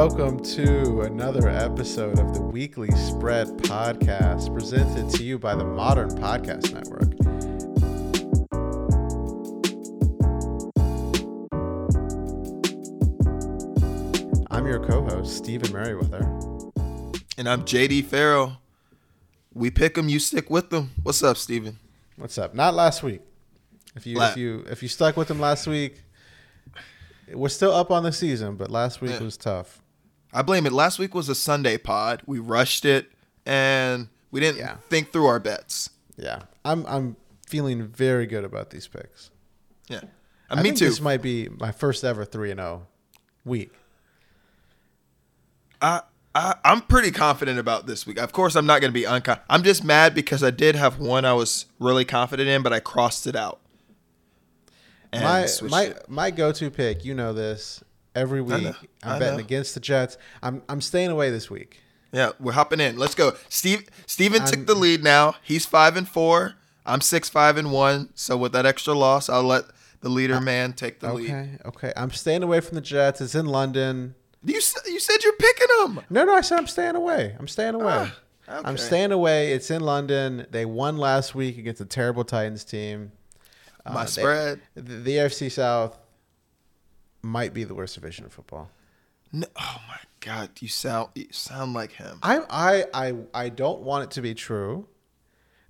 welcome to another episode of the Weekly Spread Podcast, presented to you by the Modern Podcast Network. I'm your co-host, Stephen Merriweather. And I'm JD Farrell. We pick them, you stick with them. What's up, Steven? What's up? Not last week. If you La- if you if you stuck with them last week, we're still up on the season, but last week Yeah. was tough. I blame it. Last week was a Sunday pod. We rushed it and we didn't Yeah. think through our bets. Yeah, I'm I'm feeling very good about these picks. Yeah. I Uh, me think too. This might be my first ever three and zero week. I, I I'm pretty confident about this week. Of course, I'm not going to be unconfident. I'm just mad because I did have one I was really confident in, but I crossed it out. And my my it. my go to pick. You know this. Every week. I'm I betting know. against the Jets. I'm I'm staying away this week. Yeah, we're hopping in. Let's go. Steve Steven I'm- took the lead now. He's five and four. I'm six five and one. So with that extra loss, I'll let the leader man take the lead. Okay, okay. I'm staying away from the Jets. It's in London. You you said you're picking them. No, no. I said I'm staying away. I'm staying away. Ah, I'm staying away. It's in London. They won last week against a terrible Titans team. My Uh, they- spread. The, the AFC South might be the worst division of football. No, oh my god, you sound you sound like him. I I I I don't want it to be true.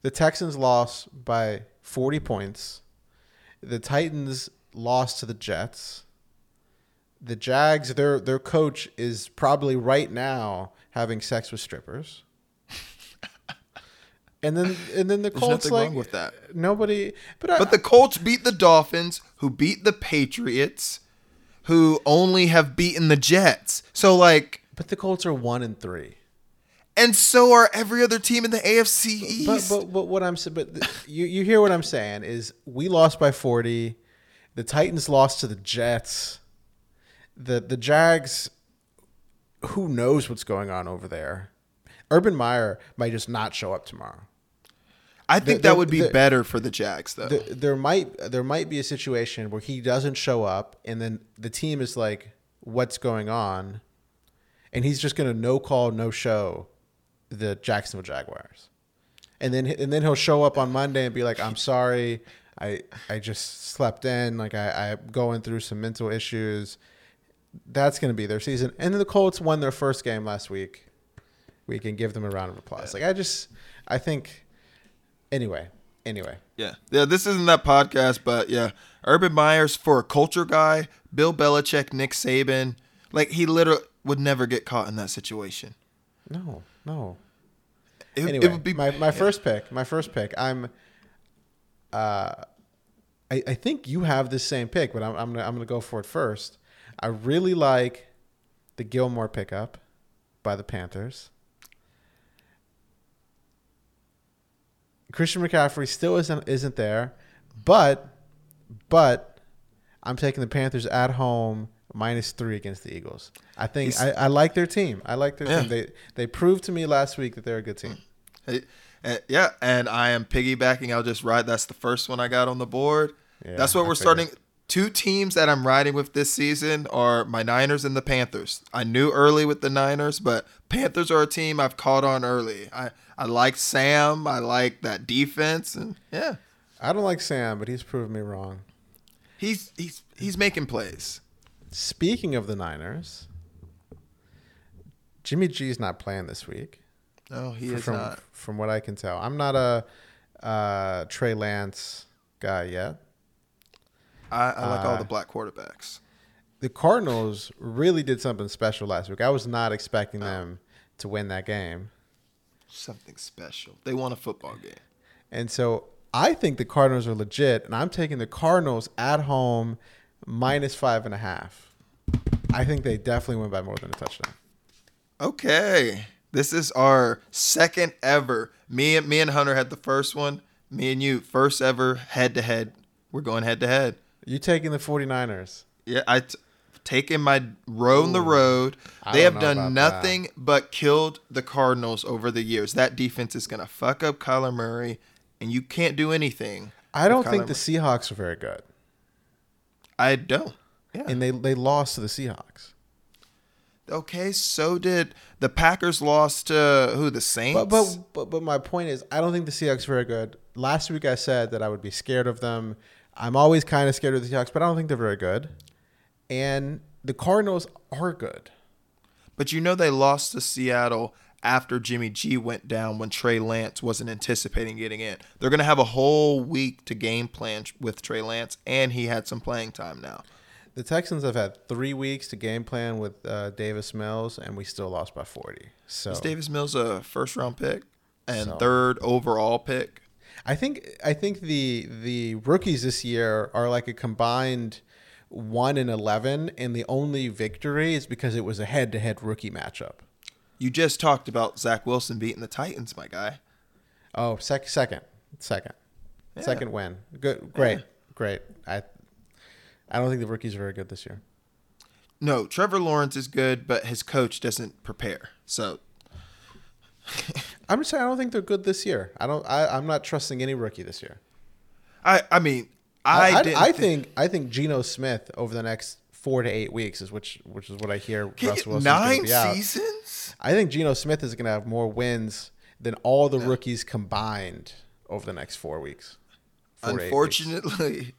The Texans lost by 40 points. The Titans lost to the Jets. The Jags, their their coach is probably right now having sex with strippers. And then and then the There's Colts like wrong with that. nobody but I, But the Colts beat the Dolphins, who beat the Patriots, who only have beaten the Jets. So like, but the Colts are 1 and 3. and so are every other team in the AFC East. but but what I'm but you you hear what I'm saying is we lost by 40. The Titans lost to the Jets. The the Jags who knows what's going on over there. Urban Meyer might just not show up tomorrow. I think that would be better for the Jags, though. There, there might there might be a situation where he doesn't show up and then the team is like what's going on and he's just going to no call no show the Jacksonville Jaguars. And then and then he'll show up on Monday and be like I'm sorry I I just slept in like I I'm going through some mental issues. That's going to be their season. And then the Colts won their first game last week. We can give them a round of applause. Like I just I think anyway, anyway. yeah, yeah. This isn't that podcast, but yeah, Urban Meyer's for a culture guy, Bill Belichick, Nick Saban, like he literally would never get caught in that situation. No, no. It, it would be my, my yeah. first pick. My first pick. I'm. Uh, I I think you have the same pick, but I'm I'm gonna I'm gonna go for it first. I really like the Gilmore pickup by the Panthers. Christian McCaffrey still isn't isn't there, but but I'm taking the Panthers at home minus three against the Eagles. I think I, I like their team. I like their Yeah. team. They they proved to me last week that they're a good team. Hey, uh, yeah, and I am piggybacking. I'll just ride. That's the first one I got on the board. Yeah, That's what I we're figured. starting. Two teams that I'm riding with this season are my Niners and the Panthers. I knew early with the Niners, but Panthers are a team I've caught on early. I I like Sam. I like that defense, and yeah, I don't like Sam, but he's proven me wrong. he's he's he's making plays. Speaking of the Niners, Jimmy G's not playing this week. No, he f- is from not. from what I can tell. I'm not a uh, Trey Lance guy yet. I, I like all Uh, the black quarterbacks. The Cardinals really did something special last week. I was not expecting them to win that game. Something special. They won a football game. And so I think the Cardinals are legit, and I'm taking the Cardinals at home minus five and a half. I think they definitely win by more than a touchdown. Okay. This is our second ever. Me and me and Hunter had the first one. Me and you first ever head to head. We're going head to head. You taking the 49ers? Yeah, I t- taking my row in the road. They have done nothing but killed the Cardinals over the years. That defense is gonna fuck up Kyler Murray, and you can't do anything. I don't think Kyler the Seahawks are very good, I don't. Yeah. and they they lost to the Seahawks. Okay, so did the Packers lost to who? The Saints. But, but but but my point is, I don't think the Seahawks are very good. Last week I said that I would be scared of them. I'm always kind of scared of the Seahawks, but I don't think they're very good. And the Cardinals are good. But you know they lost to Seattle after Jimmy G went down when Trey Lance wasn't anticipating getting in. They're going to have a whole week to game plan with Trey Lance, and he had some playing time now. The Texans have had three weeks to game plan with uh, Davis Mills, and we still lost by 40. So Is Davis Mills a first round pick and So- third overall pick? I think I think the the rookies this year are like a combined one and eleven, and the only victory is because it was a head to head rookie matchup. You just talked about Zach Wilson beating the Titans, my guy. Oh, sec- second, second, Yeah. second win. Good, great, great. I I don't think the rookies are very good this year. No, Trevor Lawrence is good, but his coach doesn't prepare. So I'm just saying I don't think they're good this year. I don't. I, I'm not trusting any rookie this year. I, I mean, I, I, didn't I thi- think I think Geno Smith over the next four to eight weeks is which which is what I hear. Russ Wilson's nine be out. seasons. I think Geno Smith is going to have more wins than all the rookies combined over the next four weeks. Unfortunately,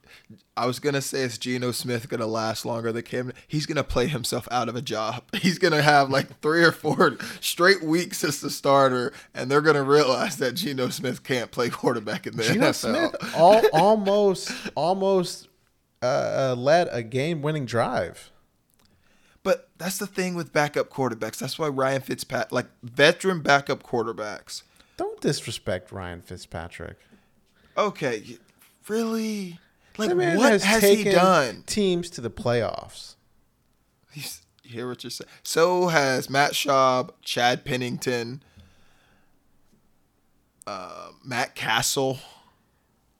I was gonna say is Geno Smith gonna last longer than Cam? He's gonna play himself out of a job. He's gonna have like three or four straight weeks as the starter, and they're gonna realize that Geno Smith can't play quarterback in the Geno NFL. Smith all, almost almost uh, uh, led a game-winning drive. But that's the thing with backup quarterbacks. That's why Ryan Fitzpatrick, like veteran backup quarterbacks. Don't disrespect Ryan Fitzpatrick. Okay, really? Like what has, he taken done? Teams to the playoffs. He's, you hear what you're saying? So has Matt Schaub, Chad Pennington, uh, Matt Cassel.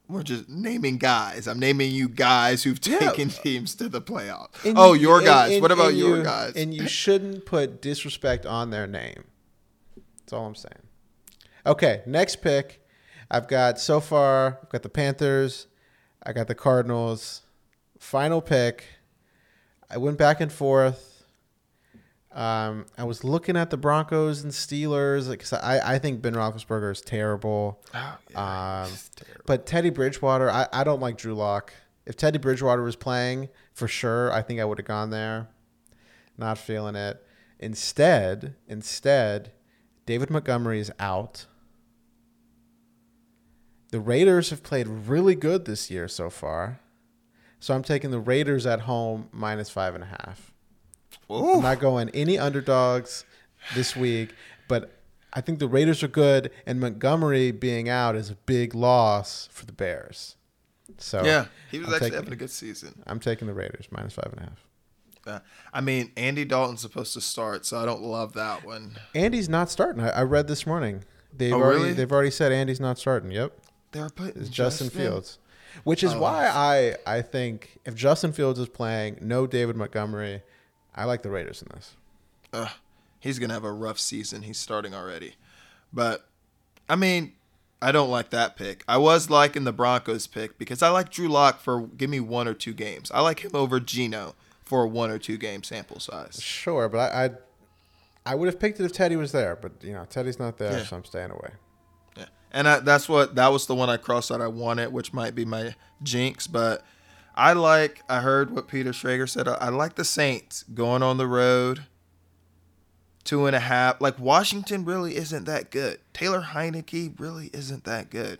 We're just naming guys. I'm naming you guys who've Yeah. taken teams to the playoff. And oh, you- your and- guys. and- what about your you- guys? And you shouldn't put disrespect on their name. That's all I'm saying. Okay, next pick. I've got so far. I've got the Panthers. I got the Cardinals. Final pick. I went back and forth. Um, I was looking at the Broncos and Steelers. Like, 'cause I, I think Ben Roethlisberger is terrible. Oh, yeah, Um, terrible. but Teddy Bridgewater, I, I don't like Drew Lock. If Teddy Bridgewater was playing, for sure, I think I would have gone there. Not feeling it. Instead, instead, David Montgomery is out. The Raiders have played really good this year so far. So I'm taking the Raiders at home minus five and a half. Ooh. I'm not going any underdogs this week, but I think the Raiders are good, and Montgomery being out is a big loss for the Bears. So yeah, he was I'm actually taking- having a good season. I'm taking the Raiders minus five and a half. Uh, I mean, Andy Dalton's supposed to start, so I don't love that one. Andy's not starting. I, I read this morning. They've Oh, already really? they've already said Andy's not starting. Yep, They were putting it's Justin Justin Fields, which is Oh. why I I think if Justin Fields is playing, no David Montgomery, I like the Raiders in this. Ugh, he's gonna have a rough season. He's starting already, but I mean, I don't like that pick. I was liking the Broncos pick because I like Drew Lock for give me one or two games. I like him over Geno for a one or two game sample size. Sure, but I I, I would have picked it if Teddy was there, but you know Teddy's not there, Yeah. so I'm staying away. And I, that's what that was the one I crossed out. I wanted, which might be my jinx, but I like. I heard what Peter Schrager said. I, I like the Saints going on the road. Two and a half. Like Washington really isn't that good. Taylor Heinicke really isn't that good.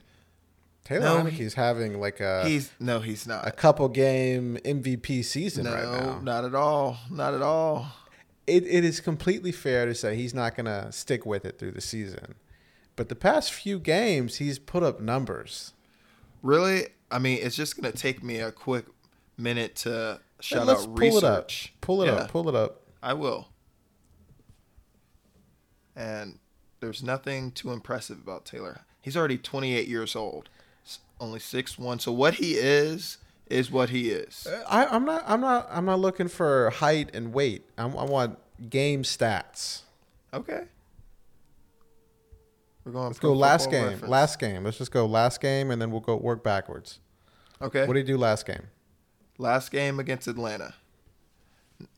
Taylor No, Heinicke's having like a He's no, he's not a couple game MVP season No, right now. not at all. Not at all. It, it is completely fair to say he's not going to stick with it through the season. But the past few games, he's put up numbers. Really, I mean, it's just gonna take me a quick minute to shout Let's out pull it up. research. Pull it Yeah. up. Pull it up. I will. And there's nothing too impressive about Taylor. He's already 28 years old, only six one. So what he is is what he is. Uh, I, I'm not. I'm not. I'm not looking for height and weight. I, I want game stats. Okay. We're going. Let's go last game. Reference. Last game. Let's just go last game, and then we'll go work backwards. Okay. What did he do last game? last game against Atlanta.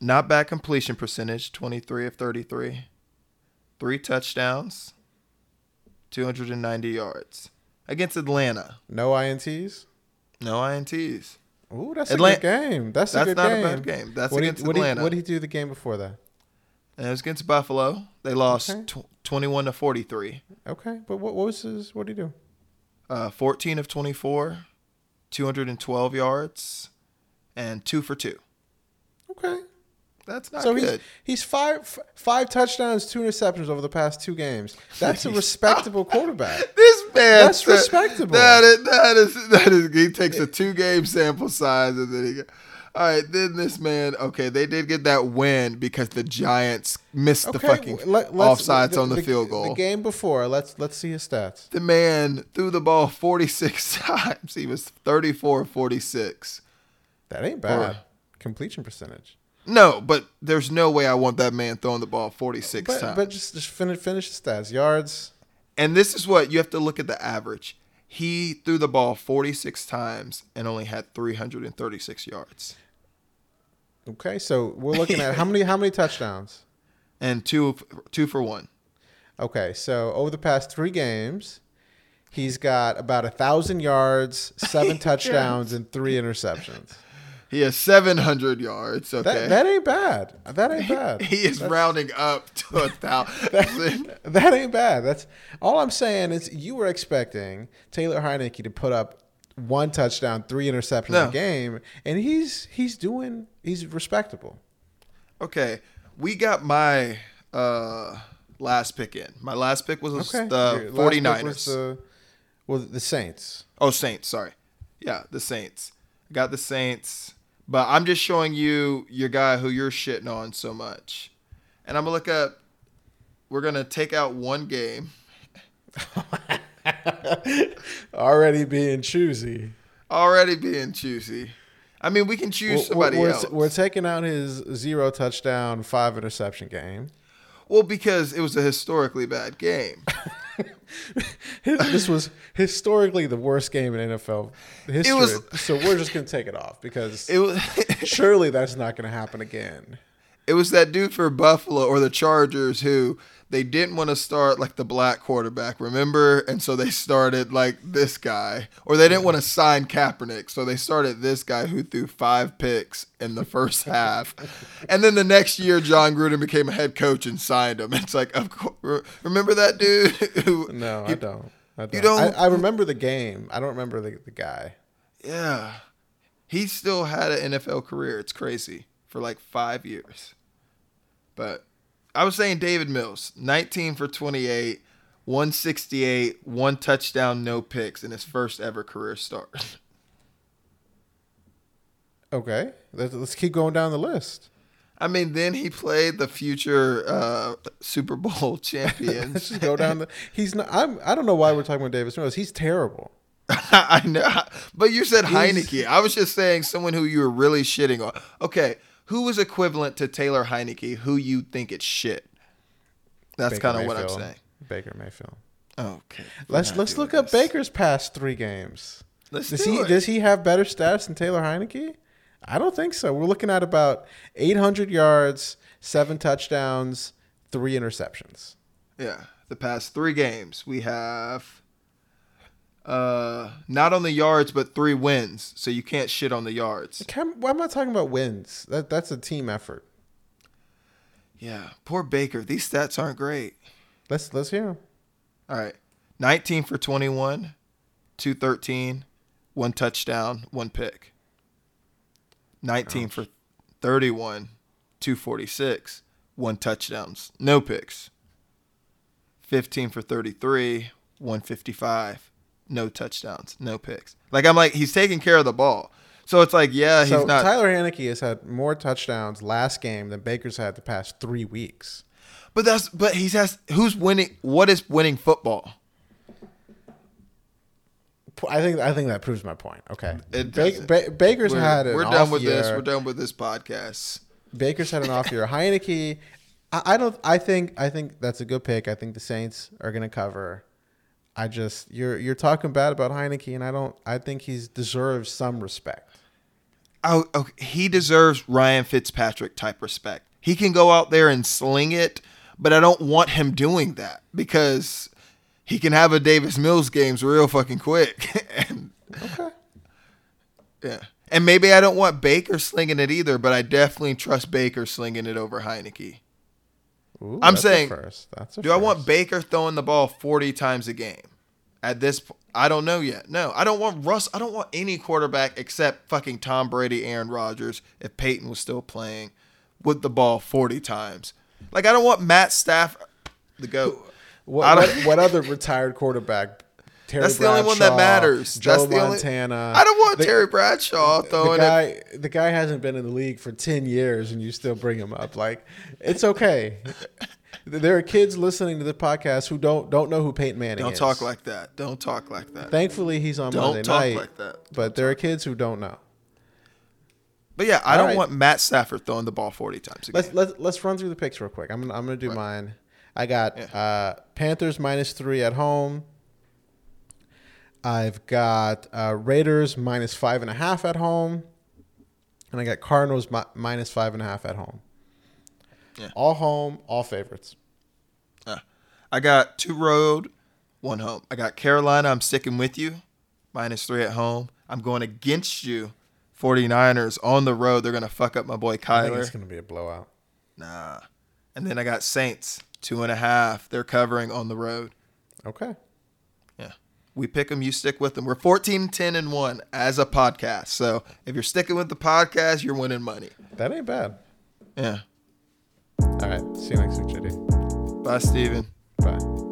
Not bad completion percentage, 23 of 33. Three touchdowns, 290 yards. Against Atlanta. No ints. No INTs. Ooh, that's Atlan- a good game. That's, a That's good not game. a bad game. That's what against did, what Atlanta. What did he do the game before that? And it was against Buffalo. They lost Okay. tw- 21 to 43. Okay, but what, what was his? What did he do? Uh, 14 of 24, 212 yards, and two for two. Okay, That's not so he's good. he's five f- five touchdowns, two interceptions over the past two games. That's a respectable quarterback. This man, That's respectable. That is, that is that is. He takes a two game sample size and then he. All right, then this man. Okay, they did get that win because the Giants missed the fucking let- offsides on the, field goal. The game before, let's let's see his stats. The man threw the ball 46 times. He was 34 46. That ain't bad. Completion percentage. No, but there's no way I want that man throwing the ball 46 But, times. but just just finish finish the stats. Yards. and this is what you have to look at the average. He threw the ball 46 times and only had 336 yards Okay, so we're looking at how many how many touchdowns? and two two for one. Okay, so over the past three games, he's got about a thousand yards, seven touchdowns, and three interceptions. He has 700 yards. Okay. That that ain't bad. That ain't bad. he is rounding up to a thousand. That ain't bad. That's all I'm saying is you were expecting Taylor Heinicke to put up one touchdown, three interceptions No. a game, and he's he's doing he's respectable. okay. We got my uh, last pick in. My last pick was Okay, the Your last pick 49ers. was the, well, the Saints. Oh, Saints. Sorry. Yeah, the Saints. Got the Saints. But I'm just showing you your guy who you're shitting on so much. And I'm going to look up. We're going to take out one game. Already being choosy. Already being choosy. I mean, we can choose We're- somebody we're, else. we're taking out his zero touchdown, five interception game. well, because it was a historically bad game. this was historically the worst game in NFL history. was- so we're just gonna take it off because It was surely that's not gonna happen again. It was that dude for Buffalo or the Chargers who they didn't want to start like the black quarterback, remember? And so they started like this guy, or they didn't want to sign Kaepernick, so they started this guy who threw five picks in the first half. And then the next year, Jon Gruden became a head coach and signed him. It's like, of course, remember that dude? Who, No, he- I don't. I don't. you don't- I, I remember the game. I don't remember the, the guy. Yeah, he still had an NFL career. It's crazy for like five years. But I was saying David Mills, 19 for 28, 168, one touchdown, no picks in his first ever career start. Okay, let's, let's keep going down the list. I mean, then he played the future uh, Super Bowl Let's champions. just go down the. He's not. I'm. I don't know why we're talking about Davis Mills. He's terrible. I know, but you said He's- Heinicke. I was just saying someone who you were really shitting on. Okay, who is equivalent to Taylor Heinicke? Who you think it's shit? That's kind of what I'm saying. Baker Mayfield. Okay, Let's let's look up. Baker's past three games. Let's Does do he it. does he have better stats than Taylor Heinicke? I don't think so. We're looking at about 800 yards, seven touchdowns, three interceptions. Yeah, the past three games we have uh not on the yards but three wins, so you can't shit on the yards. Well, I'm not talking about wins. That that's a team effort. Yeah, poor Baker. These stats aren't great. Let's let's hear them. All right, 19 for 21, 213, one touchdown, one pick. 19 for 31, 246, one touchdowns, no picks. 15 for 33, 155, no touchdowns, no picks. Like I'm like he's taking care of the ball. So it's like yeah, he's so not Tyler Heinicke has had more touchdowns last game than Baker's had the past three weeks. But that's but he's has who's winning what is winning football? I think I think that proves my point. Okay, It Ba-. Ba- Baker's We're, had an we're done with year. this. We're done with this podcast. Baker's had an off year. Heinicke, I, I don't. I think. I think that's a good pick. I think the Saints are going to cover. I just you're you're talking bad about Heinicke, and I don't. I think he's deserves some respect. oh, oh, he deserves Ryan Fitzpatrick type respect. He can go out there and sling it, but I don't want him doing that because he can have a Davis Mills games real fucking quick. and Okay. yeah. And maybe I don't want Baker slinging it either, but I definitely trust Baker slinging it over Heinicke. Ooh, I'm saying, first. That's a Do I want. Baker throwing the ball 40 times a game? At this po- I don't know yet. No, I don't want Russ. I don't want any quarterback except fucking Tom Brady, Aaron Rodgers, if Peyton was still playing, with the ball 40 times. Like, I don't want Matt Stafford, the GOAT. What, what, what other retired quarterback? Terry That's the only one that matters. Joe That's the only- Montana. I don't want The- Terry Bradshaw The throwing it. guy, the guy hasn't been in the league for ten years, and you still bring him up. Like, it's okay. There are kids listening to the podcast who don't don't know who Peyton Manning is. Don't talk like that. Don't talk like that. Thankfully, he's on Don't Monday talk night. like that. But there are kids who don't know. But yeah, I All don't right. want Matt Stafford throwing the ball 40 times a. Let's let's let's run through the picks real quick. I'm gonna I'm gonna do mine. I got uh, Panthers minus three at home. I've got uh, Raiders minus five and a half at home, and I got Cardinals mi- minus five and a half at home. Yeah. All home, all favorites. I got two road, one home. I got Carolina. I'm sticking with you. Minus three at home. I'm going against you. 49ers on the road. They're going to fuck up my boy Kyler. it's gonna be a blowout. Nah. And then I got Saints. Two and a half. They're covering on the road. Okay. Yeah. We pick them. You stick with them. We're 14, 10, and 1 as a podcast. So if you're sticking with the podcast, you're winning money. That ain't bad. Yeah. All right. See you next week, JD. Bye, Steven. Bye.